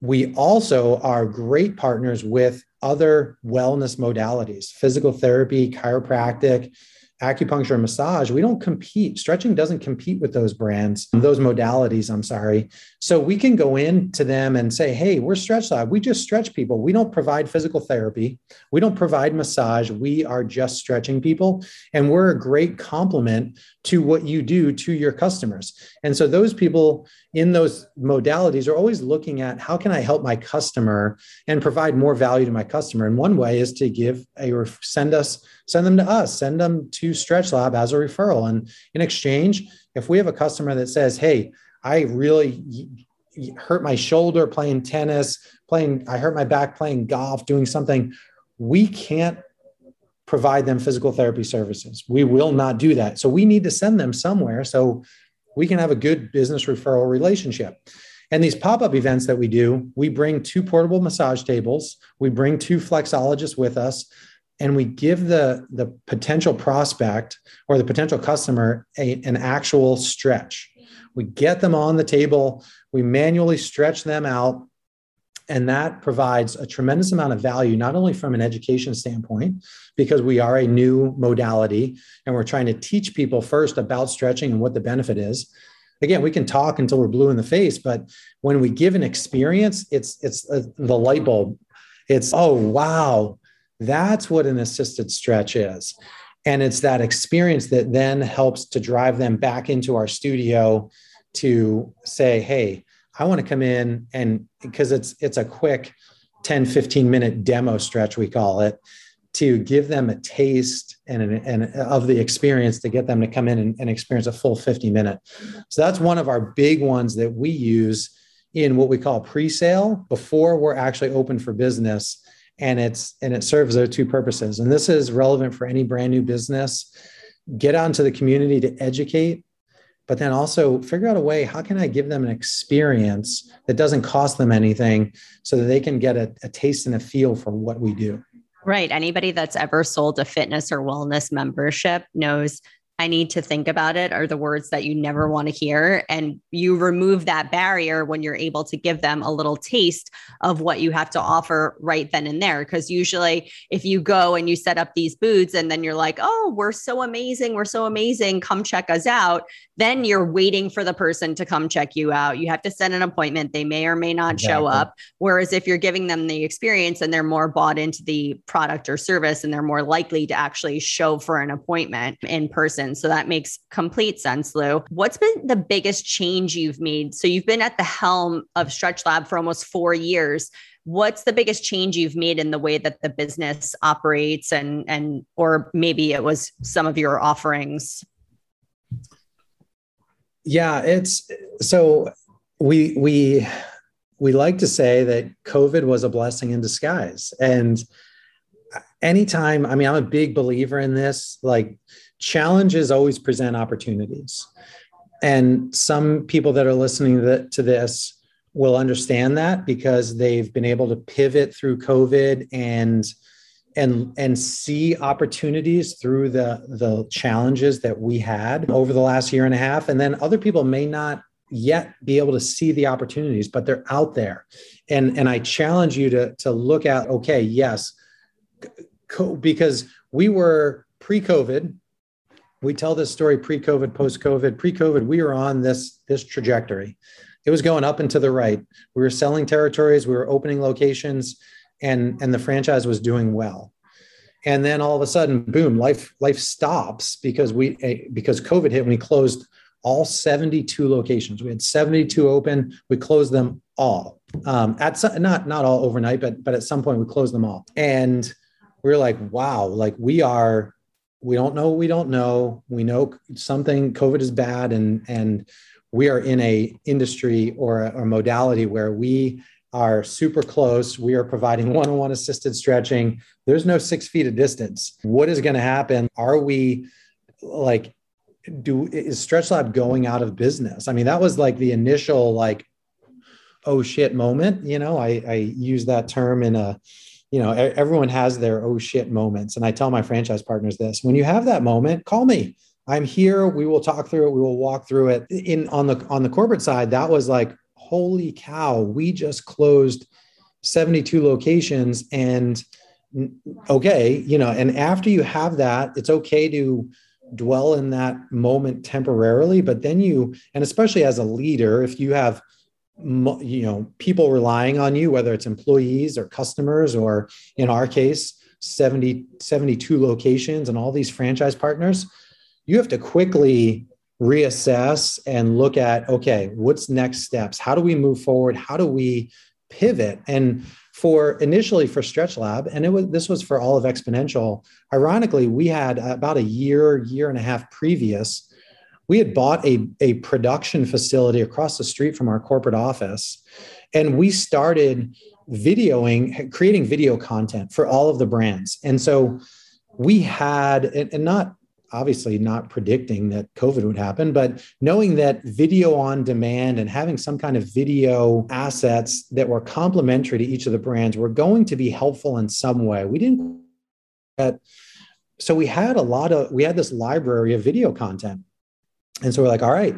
We also are great partners with other wellness modalities, physical therapy, chiropractic, acupuncture and massage, we don't compete. Stretching doesn't compete with those brands, mm-hmm. those modalities, I'm sorry. So we can go in to them and say, hey, we're Stretch Lab. We just stretch people. We don't provide physical therapy. We don't provide massage. We are just stretching people. And we're a great complement to what you do to your customers. And so those people in those modalities are always looking at how can I help my customer and provide more value to my customer. And one way is to give a send us send them to us, send them to Stretch Lab as a referral. And in exchange, if we have a customer that says, "Hey, I really hurt my shoulder playing tennis, playing I hurt my back playing golf, doing something," we can't provide them physical therapy services. We will not do that. So we need to send them somewhere so we can have a good business referral relationship. And these pop up events that we do, we bring two portable massage tables, we bring two flexologists with us, and we give the, the potential prospect or the potential customer a, an actual stretch. We get them on the table, we manually stretch them out, and that provides a tremendous amount of value, not only from an education standpoint, because we are a new modality and we're trying to teach people first about stretching and what the benefit is. Again, we can talk until we're blue in the face, but when we give an experience, it's it's uh, the light bulb. It's oh wow, that's what an assisted stretch is. And it's that experience that then helps to drive them back into our studio to say, hey, I want to come in and because it's it's a quick 10, 15 minute demo stretch, we call it, to give them a taste and, and of the experience to get them to come in and, and experience a full 50 minute. So that's one of our big ones that we use in what we call pre-sale before we're actually open for business. And it's and it serves those two purposes. And this is relevant for any brand new business. Get out into the community to educate but then also figure out a way how can i give them an experience that doesn't cost them anything so that they can get a, a taste and a feel for what we do? Right. Anybody that's ever sold a fitness or wellness membership knows I need to think about it are the words that you never want to hear. And you remove that barrier when you're able to give them a little taste of what you have to offer right then and there. Because usually, if you go and you set up these booths and then you're like, oh, we're so amazing, we're so amazing, come check us out, then you're waiting for the person to come check you out. You have to set an appointment. They may or may not exactly. show up. Whereas if you're giving them the experience and they're more bought into the product or service and they're more likely to actually show for an appointment in person. So that makes complete sense, Lou. What's been the biggest change you've made? So you've been at the helm of Stretch Lab for almost four years. What's the biggest change you've made in the way that the business operates and and or maybe it was some of your offerings? Yeah, it's so we we we like to say that COVID was a blessing in disguise. And anytime, I mean, I'm a big believer in this, like challenges always present opportunities. And some people that are listening to this will understand that because they've been able to pivot through COVID and and and see opportunities through the the challenges that we had over the last year and a half and then other people may not yet be able to see the opportunities but they're out there and and i challenge you to to look at okay yes because we were pre-covid we tell this story pre-covid post-covid. Pre-covid we were on this this trajectory. It was going up and to the right. We were selling territories we were opening locations and and the franchise was doing well. And then all of a sudden boom life life stops because we eh, because covid hit and we closed all 72 locations. We had 72 open. We closed them all. Um, at some, not not all overnight but but at some point we closed them all. And we we're like wow like we are we don't know we don't know we know something covid is bad and and we are in a industry or a, a modality where we are super close. We are providing one on one assisted stretching. There's no six feet of distance. What is going to happen? Are we like, do is Stretch Lab going out of business? I mean, that was like the initial, like, oh shit moment. You know, I, I use that term in a, you know, everyone has their oh shit moments. And I tell my franchise partners this when you have that moment, call me. I'm here. We will talk through it. We will walk through it. In on the on the corporate side, that was like, holy cow, we just closed 72 locations and okay, you know, and after you have that, it's okay to dwell in that moment temporarily, but then you, and especially as a leader, if you have, you know, people relying on you, whether it's employees or customers, or in our case, 70, 72 locations and all these franchise partners, you have to quickly reassess and look at okay what's next steps? How do we move forward? How do we pivot? And for initially for stretch lab and it was this was for all of Xponential ironically we had about a year year and a half previous we had bought a, a production facility across the street from our corporate office and we started videoing creating video content for all of the brands and so we had and, and not obviously not predicting that COVID would happen, but knowing that video on demand and having some kind of video assets that were complementary to each of the brands were going to be helpful in some way. We didn't so we had a lot of we had this library of video content. And so we're like, all right,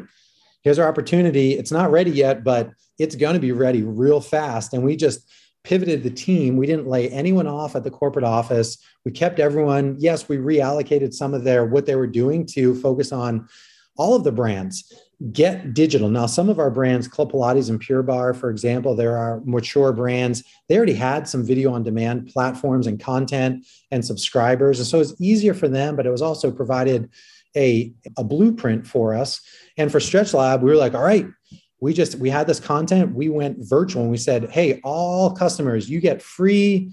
here's our opportunity. It's not ready yet, but it's going to be ready real fast. And we just pivoted the team. We didn't lay anyone off at the corporate office. We kept everyone. Yes, we reallocated some of their what they were doing to focus on all of the brands. Get digital. Now, some of our brands, Club Pilates and Pure Barre, for example, there are mature brands. They already had some video on demand platforms and content and subscribers. And so it's easier for them, but it was also provided a, a blueprint for us. And for Stretch Lab, we were like, all right, we just we had this content. We went virtual and we said hey all customers you get free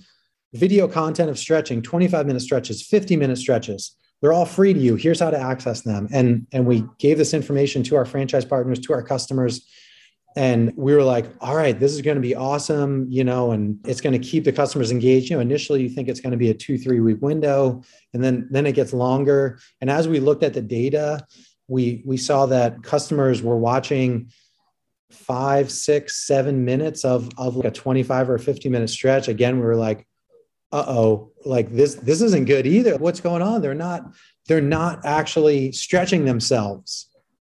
video content of stretching 25 minute stretches 50 minute stretches. They're all free to you. Here's how to access them. And and we gave this information to our franchise partners to our customers and we were like all right this is going to be awesome you know and it's going to keep the customers engaged you know initially you think it's going to be a two three week window and then then it gets longer and as we looked at the data we we saw that customers were watching five, six, seven minutes of, of like a 25 or 50 minute stretch. Again, we were like, uh-oh, like this this isn't good either. What's going on? They're not they're not actually stretching themselves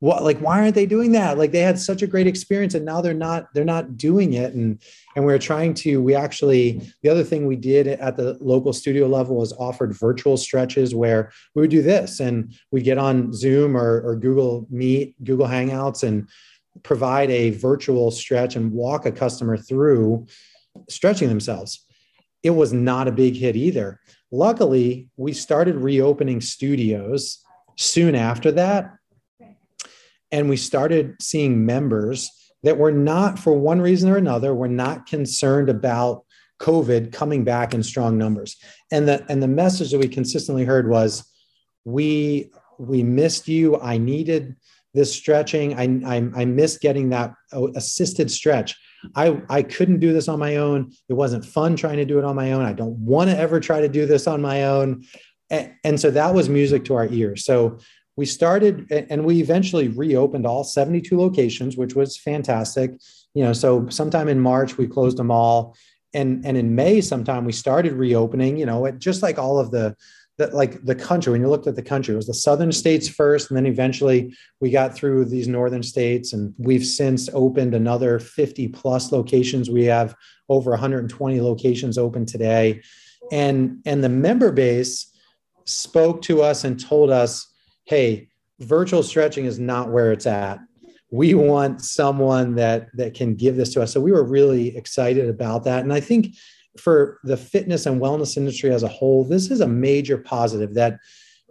what like why aren't they doing that? Like they had such a great experience and now they're not they're not doing it. And and we are trying to we actually the other thing we did at the local studio level was offered virtual stretches where we would do this and we'd get on zoom or, or google meet google hangouts and provide a virtual stretch and walk a customer through stretching themselves. It was not a big hit either. Luckily we started reopening studios soon after that and we started seeing members that were not for one reason or another were not concerned about covid coming back in strong numbers and the and the message that we consistently heard was we we missed you i needed this stretching i i, I missed getting that uh, assisted stretch I, I couldn't do this on my own. It wasn't fun trying to do it on my own. I don't want to ever try to do this on my own. And, and so that was music to our ears. So we started and we eventually reopened all 72 locations which was fantastic. You know so sometime in march we closed them all. And and in may sometime we started reopening you know just like all of the that like the country. When you looked at the country it was the southern states first and then eventually we got through these northern states and we've since opened another 50 plus locations. We have over 120 locations open today. And and the member base spoke to us and told us hey, virtual stretching is not where it's at. We want someone that that can give this to us. So we were really excited about that. And I think for the fitness and wellness industry as a whole, this is a major positive that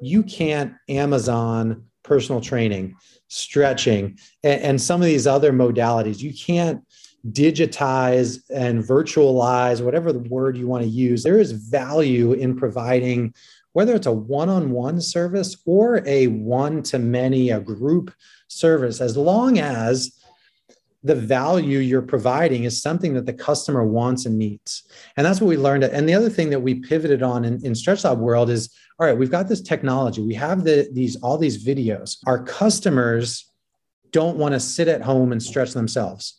you can't Amazon personal training, stretching, and, and some of these other modalities. You can't digitize and virtualize, whatever the word you want to use. There is value in providing whether it's a one-on-one service or a one-to-many, a group service, as long as the value you're providing is something that the customer wants and needs. And that's what we learned. And the other thing that we pivoted on in, in Stretch Lab world is, all right, we've got this technology. We have the, these all these videos. Our customers don't want to sit at home and stretch themselves.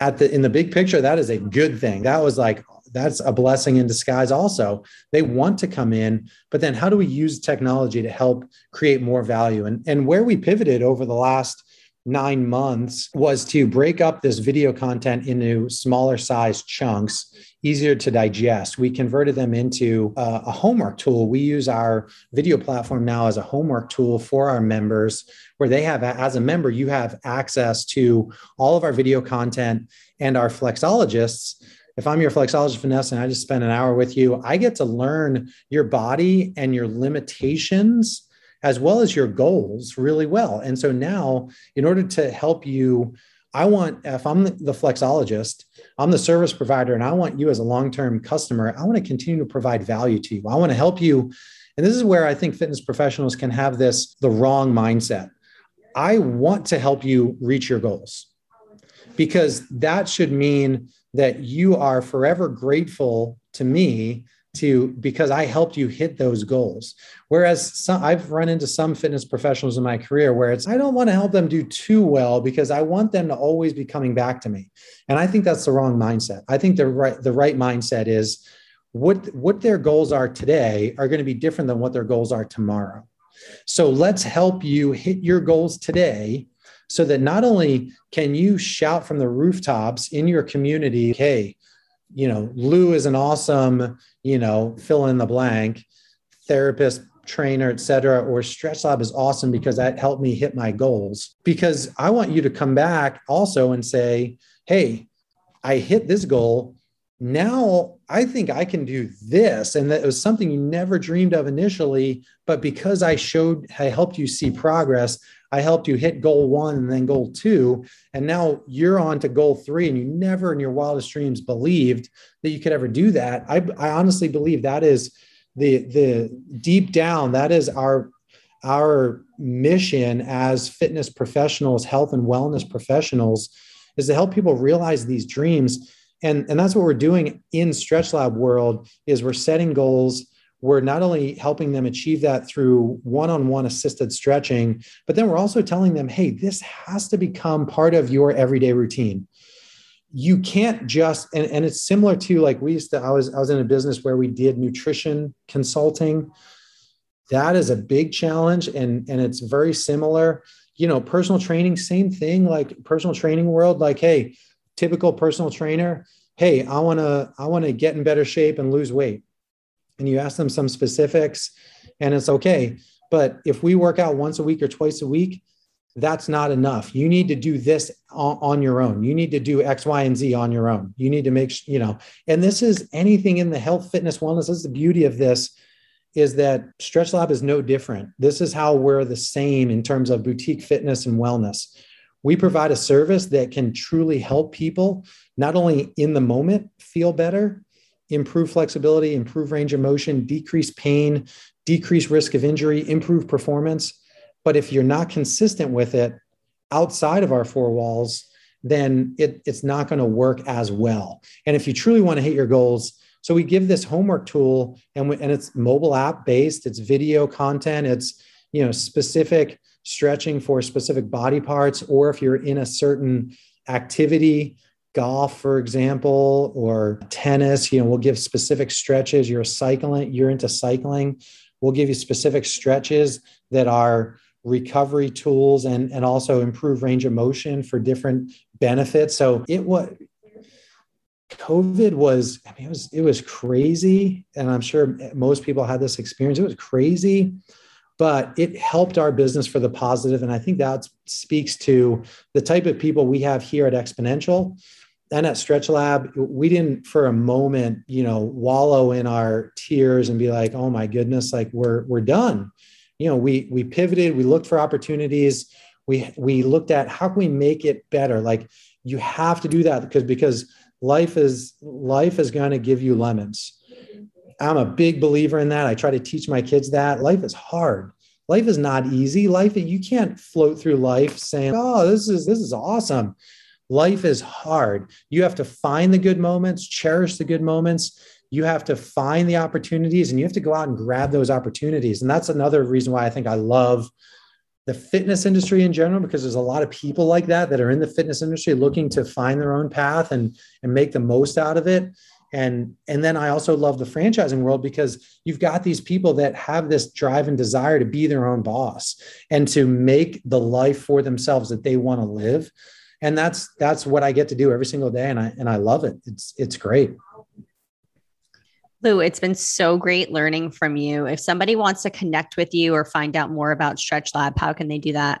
At the in the big picture, that is a good thing. That was like that's a blessing in disguise also. They want to come in but then how do we use technology to help create more value? And and where we pivoted over the last nine months was to break up this video content into smaller size chunks easier to digest. We converted them into a, a homework tool. We use our video platform now as a homework tool for our members where they have as a member you have access to all of our video content and our flexologists if I'm your flexologist, Vanessa, and I just spend an hour with you, I get to learn your body and your limitations as well as your goals really well. And so now, in order to help you, I want, if I'm the flexologist, I'm the service provider, and I want you as a long term customer, I want to continue to provide value to you. I want to help you. And this is where I think fitness professionals can have this the wrong mindset. I want to help you reach your goals because that should mean that you are forever grateful to me to because I helped you hit those goals. Whereas some, I've run into some fitness professionals in my career where it's I don't want to help them do too well because I want them to always be coming back to me. And I think that's the wrong mindset. I think the right the right mindset is what what their goals are today are going to be different than what their goals are tomorrow. So let's help you hit your goals today so that not only can you shout from the rooftops in your community, hey, you know, Lou is an awesome, you know, fill in the blank therapist, trainer, et cetera, or Stretch Lab is awesome because that helped me hit my goals. Because I want you to come back also and say, hey, I hit this goal. Now I think I can do this. And that was something you never dreamed of initially. But because I showed, I helped you see progress, I helped you hit goal one and then goal two. And now you're on to goal three, and you never in your wildest dreams believed that you could ever do that. I, I honestly believe that is the the deep down, that is our our mission as fitness professionals, health and wellness professionals, is to help people realize these dreams. And, and that's what we're doing in Stretch Lab world is we're setting goals we're not only helping them achieve that through one-on-one assisted stretching but then we're also telling them hey this has to become part of your everyday routine. You can't just and, and it's similar to like we used to i was i was in a business where we did nutrition consulting. That is a big challenge and and it's very similar. You know personal training same thing like personal training world like hey typical personal trainer hey i want to i want to get in better shape and lose weight and you ask them some specifics and it's okay but if we work out once a week or twice a week that's not enough. You need to do this on, on, your own. You need to do X, Y, and Z on your own. You need to make, you know, and this is anything in the health, fitness, wellness. This is the beauty of this is that Stretch Lab is no different. This is how we're the same in terms of boutique fitness and wellness. We provide a service that can truly help people not only in the moment feel better, improve flexibility, improve range of motion, decrease pain, decrease risk of injury, improve performance but if you're not consistent with it outside of our four walls, then it, it's not going to work as well. And if you truly want to hit your goals, so we give this homework tool and, we, and it's mobile app based, it's video content, it's you know specific stretching for specific body parts, or if you're in a certain activity, golf, for example, or tennis, you know, we'll give specific stretches. You're cycling, you're into cycling. We'll give you specific stretches that are recovery tools and, and also improve range of motion for different benefits. So it was COVID was, I mean, it was it was crazy. And I'm sure most people had this experience. It was crazy, but it helped our business for the positive. And I think that speaks to the type of people we have here at Xponential and at Stretch Lab. We didn't for a moment, you know, wallow in our tears and be like, oh my goodness, like we're we're done. You know we we pivoted we looked for opportunities. We we looked at how can we make it better? Like you have to do that because because life is life is going to give you lemons. I'm a big believer in that. I try to teach my kids that. Life is hard. Life is not easy. Life you can't float through life saying oh this is this is awesome life is hard you have to find the good moments cherish the good moments you have to find the opportunities and you have to go out and grab those opportunities. And that's another reason why I think I love the fitness industry in general, because there's a lot of people like that that are in the fitness industry looking to find their own path and, and make the most out of it. And, and then I also love the franchising world because you've got these people that have this drive and desire to be their own boss and to make the life for themselves that they want to live. And that's that's what I get to do every single day. And I and I love it. It's it's great. Lou, it's been so great learning from you. If somebody wants to connect with you or find out more about Stretch Lab, how can they do that?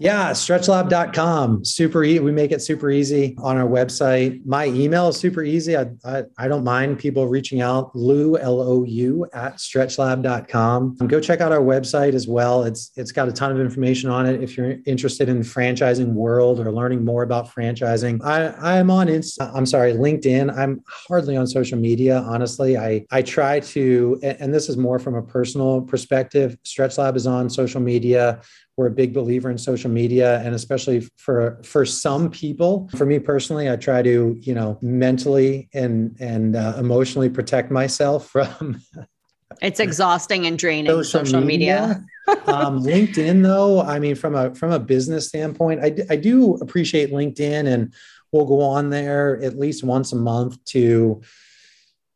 Yeah, stretchlab.com. Super easy. We make it super easy on our website. My email is super easy. I, I, I don't mind people reaching out. Lou, L O U, at stretchlab.com. Go check out our website as well. It's It's got a ton of information on it. If you're interested in franchising world or learning more about franchising, I, I'm on, Insta, I'm sorry, LinkedIn. I'm hardly on social media, honestly. I, I try to, and this is more from a personal perspective. Stretch Lab is on social media we're a big believer in social media and especially for for some people for me personally i try to you know mentally and and uh, emotionally protect myself from it's exhausting and draining social, social media, media. um, linkedin though i mean from a from a business standpoint I, I do appreciate linkedin and we'll go on there at least once a month to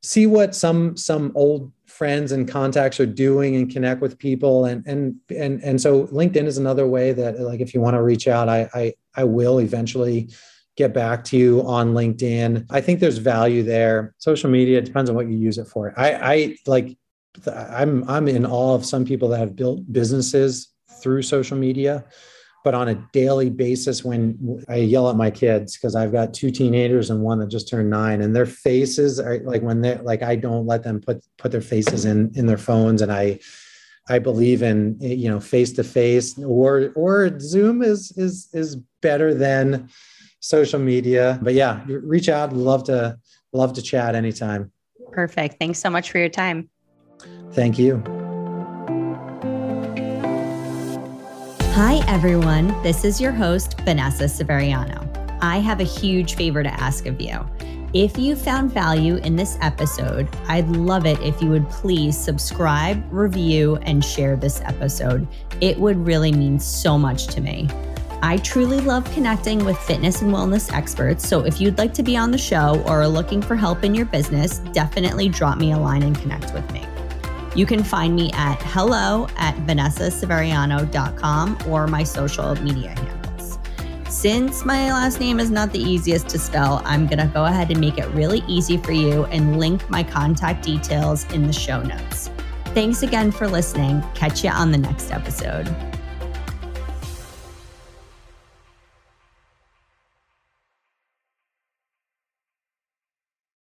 see what some some old friends and contacts are doing and connect with people. And and and and so linkedin is another way that like if you want to reach out i i, I will eventually get back to you on linkedin. I think there's value there. Social media depends on what you use it for. I i like i'm i'm in awe of some people that have built businesses through social media but on a daily basis when i yell at my kids because i've got two teenagers and one that just turned nine and their faces are like when they like i don't let them put put their faces in in their phones and i i believe in you know face to face or or zoom is is is better than social media. But yeah reach out love to love to chat anytime. Perfect. Thanks so much for your time. Thank you Hi, everyone. This is your host, Vanessa Severiano. I have a huge favor to ask of you. If you found value in this episode, I'd love it if you would please subscribe, review, and share this episode. It would really mean so much to me. I truly love connecting with fitness and wellness experts. So if you'd like to be on the show or are looking for help in your business, definitely drop me a line and connect with me. You can find me at hello at vanessaseveriano.com or my social media handles. Since my last name is not the easiest to spell, I'm going to go ahead and make it really easy for you and link my contact details in the show notes. Thanks again for listening. Catch you on the next episode.